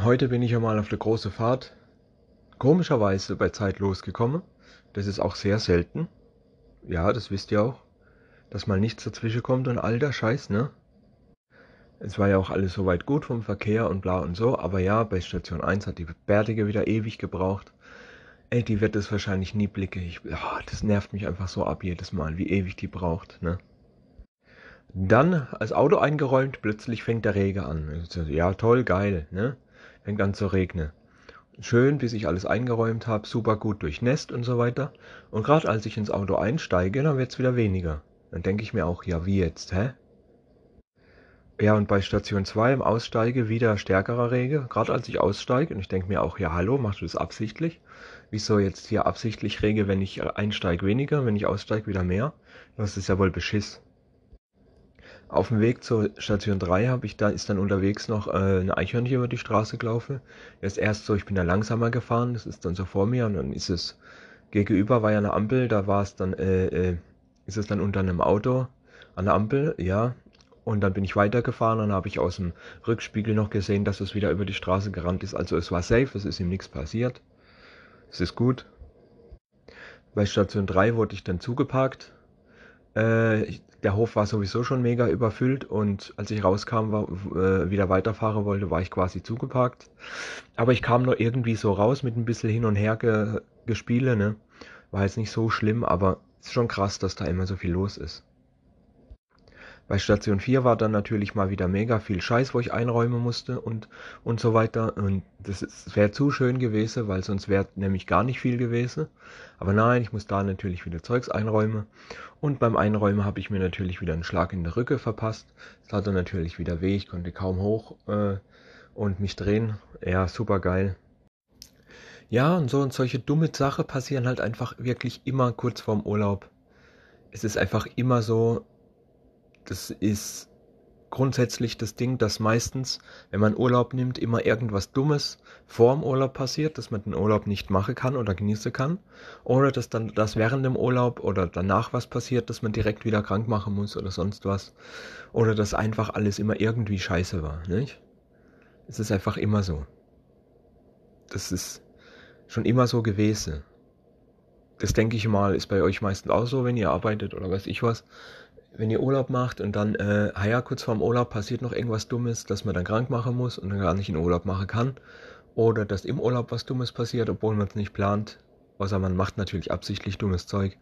Heute bin ich ja mal auf der große Fahrt komischerweise bei Zeit losgekommen. Das ist auch sehr selten. Ja, das wisst ihr auch. Dass mal nichts dazwischen kommt und all der Scheiß, ne? Es war ja auch alles soweit gut vom Verkehr und bla und so, aber ja, bei Station 1 hat die Bärtige wieder ewig gebraucht. Ey, die wird es wahrscheinlich nie blicke. Ich, oh, das nervt mich einfach so ab jedes Mal, wie ewig die braucht, ne? Dann, als Auto eingeräumt, plötzlich fängt der Regen an. Ja, toll, geil, ne? Fängt an zu regnen. Schön, bis ich alles eingeräumt habe, super gut durchnässt und so weiter. Und gerade als ich ins Auto einsteige, dann wird es wieder weniger. Dann denke ich mir auch, ja, wie jetzt, hä? Ja, und bei Station 2 im Aussteige wieder stärkerer Regen, gerade als ich aussteige. Und ich denke mir auch, ja, hallo, machst du das absichtlich? Wieso jetzt hier absichtlich Regen, wenn ich einsteige weniger, wenn ich aussteige wieder mehr? Das ist ja wohl Beschiss. Auf dem Weg zur Station 3 habe ich da ist dann unterwegs noch äh, eine Eichhörnchen über die Straße gelaufen. Ist erst so, ich bin da langsamer gefahren, das ist dann so vor mir und dann ist es gegenüber war ja eine Ampel, da war es dann äh, äh, ist es dann unter einem Auto an der Ampel, ja. Und dann bin ich weitergefahren und habe ich aus dem Rückspiegel noch gesehen, dass es wieder über die Straße gerannt ist. Also es war safe, es ist ihm nichts passiert. Es ist gut. Bei Station 3 wurde ich dann zugeparkt. Äh, der Hof war sowieso schon mega überfüllt und als ich rauskam, war, äh, wieder weiterfahren wollte, war ich quasi zugeparkt. Aber ich kam nur irgendwie so raus mit ein bisschen hin und her ge gespiele, ne? War jetzt nicht so schlimm, aber es ist schon krass, dass da immer so viel los ist. Bei Station 4 war dann natürlich mal wieder mega viel Scheiß, wo ich einräumen musste und, und so weiter. Und das wäre zu schön gewesen, weil sonst wäre nämlich gar nicht viel gewesen. Aber nein, ich muss da natürlich wieder Zeugs einräumen. Und beim Einräumen habe ich mir natürlich wieder einen Schlag in der Rücke verpasst. Das hatte natürlich wieder weh, ich konnte kaum hoch äh, und mich drehen. Ja, super geil. Ja, und so und solche dumme Sachen passieren halt einfach wirklich immer kurz vorm Urlaub. Es ist einfach immer so, das ist grundsätzlich das Ding, dass meistens, wenn man Urlaub nimmt, immer irgendwas Dummes vorm Urlaub passiert, dass man den Urlaub nicht machen kann oder genießen kann. Oder dass dann das während dem Urlaub oder danach was passiert, dass man direkt wieder krank machen muss oder sonst was. Oder dass einfach alles immer irgendwie scheiße war, nicht? Es ist einfach immer so. Das ist schon immer so gewesen. Das denke ich mal, ist bei euch meistens auch so, wenn ihr arbeitet oder weiß ich was wenn ihr Urlaub macht und dann, äh, ja, kurz vorm Urlaub passiert noch irgendwas Dummes, dass man dann krank machen muss und dann gar nicht in Urlaub machen kann. Oder dass im Urlaub was Dummes passiert, obwohl man es nicht plant. Außer man macht natürlich absichtlich dummes Zeug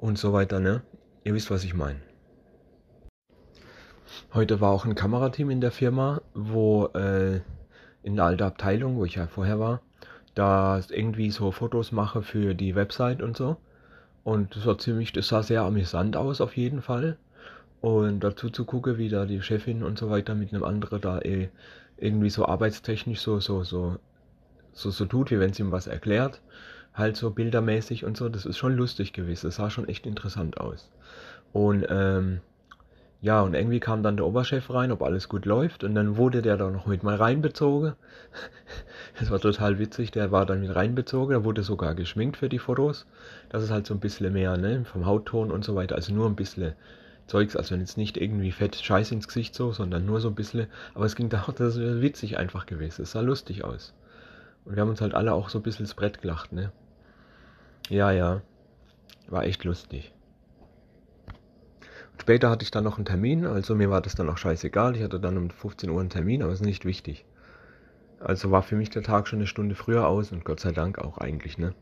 und so weiter, ne? Ihr wisst, was ich meine. Heute war auch ein Kamerateam in der Firma, wo äh, in der alten Abteilung, wo ich ja vorher war, da irgendwie so Fotos mache für die Website und so. Und das war ziemlich, das sah sehr amüsant aus auf jeden Fall. Und dazu zu gucken, wie da die Chefin und so weiter mit einem anderen da eh irgendwie so arbeitstechnisch so, so, so, so, so tut, wie wenn sie ihm was erklärt. Halt so bildermäßig und so, das ist schon lustig gewesen. Das sah schon echt interessant aus. Und ähm, ja, und irgendwie kam dann der Oberchef rein, ob alles gut läuft. Und dann wurde der da noch mit mal reinbezogen. Das war total witzig. Der war dann mit reinbezogen. Der wurde sogar geschminkt für die Fotos. Das ist halt so ein bisschen mehr, ne, vom Hautton und so weiter. Also nur ein bisschen Zeugs, also jetzt nicht irgendwie fett Scheiß ins Gesicht so, sondern nur so ein bisschen. Aber es ging da auch, das ist witzig einfach gewesen. Es sah lustig aus. Und wir haben uns halt alle auch so ein bisschen ins Brett gelacht, ne? Ja, ja. War echt lustig. Später hatte ich dann noch einen Termin, also mir war das dann auch scheißegal. Ich hatte dann um 15 Uhr einen Termin, aber es ist nicht wichtig. Also war für mich der Tag schon eine Stunde früher aus und Gott sei Dank auch eigentlich, ne?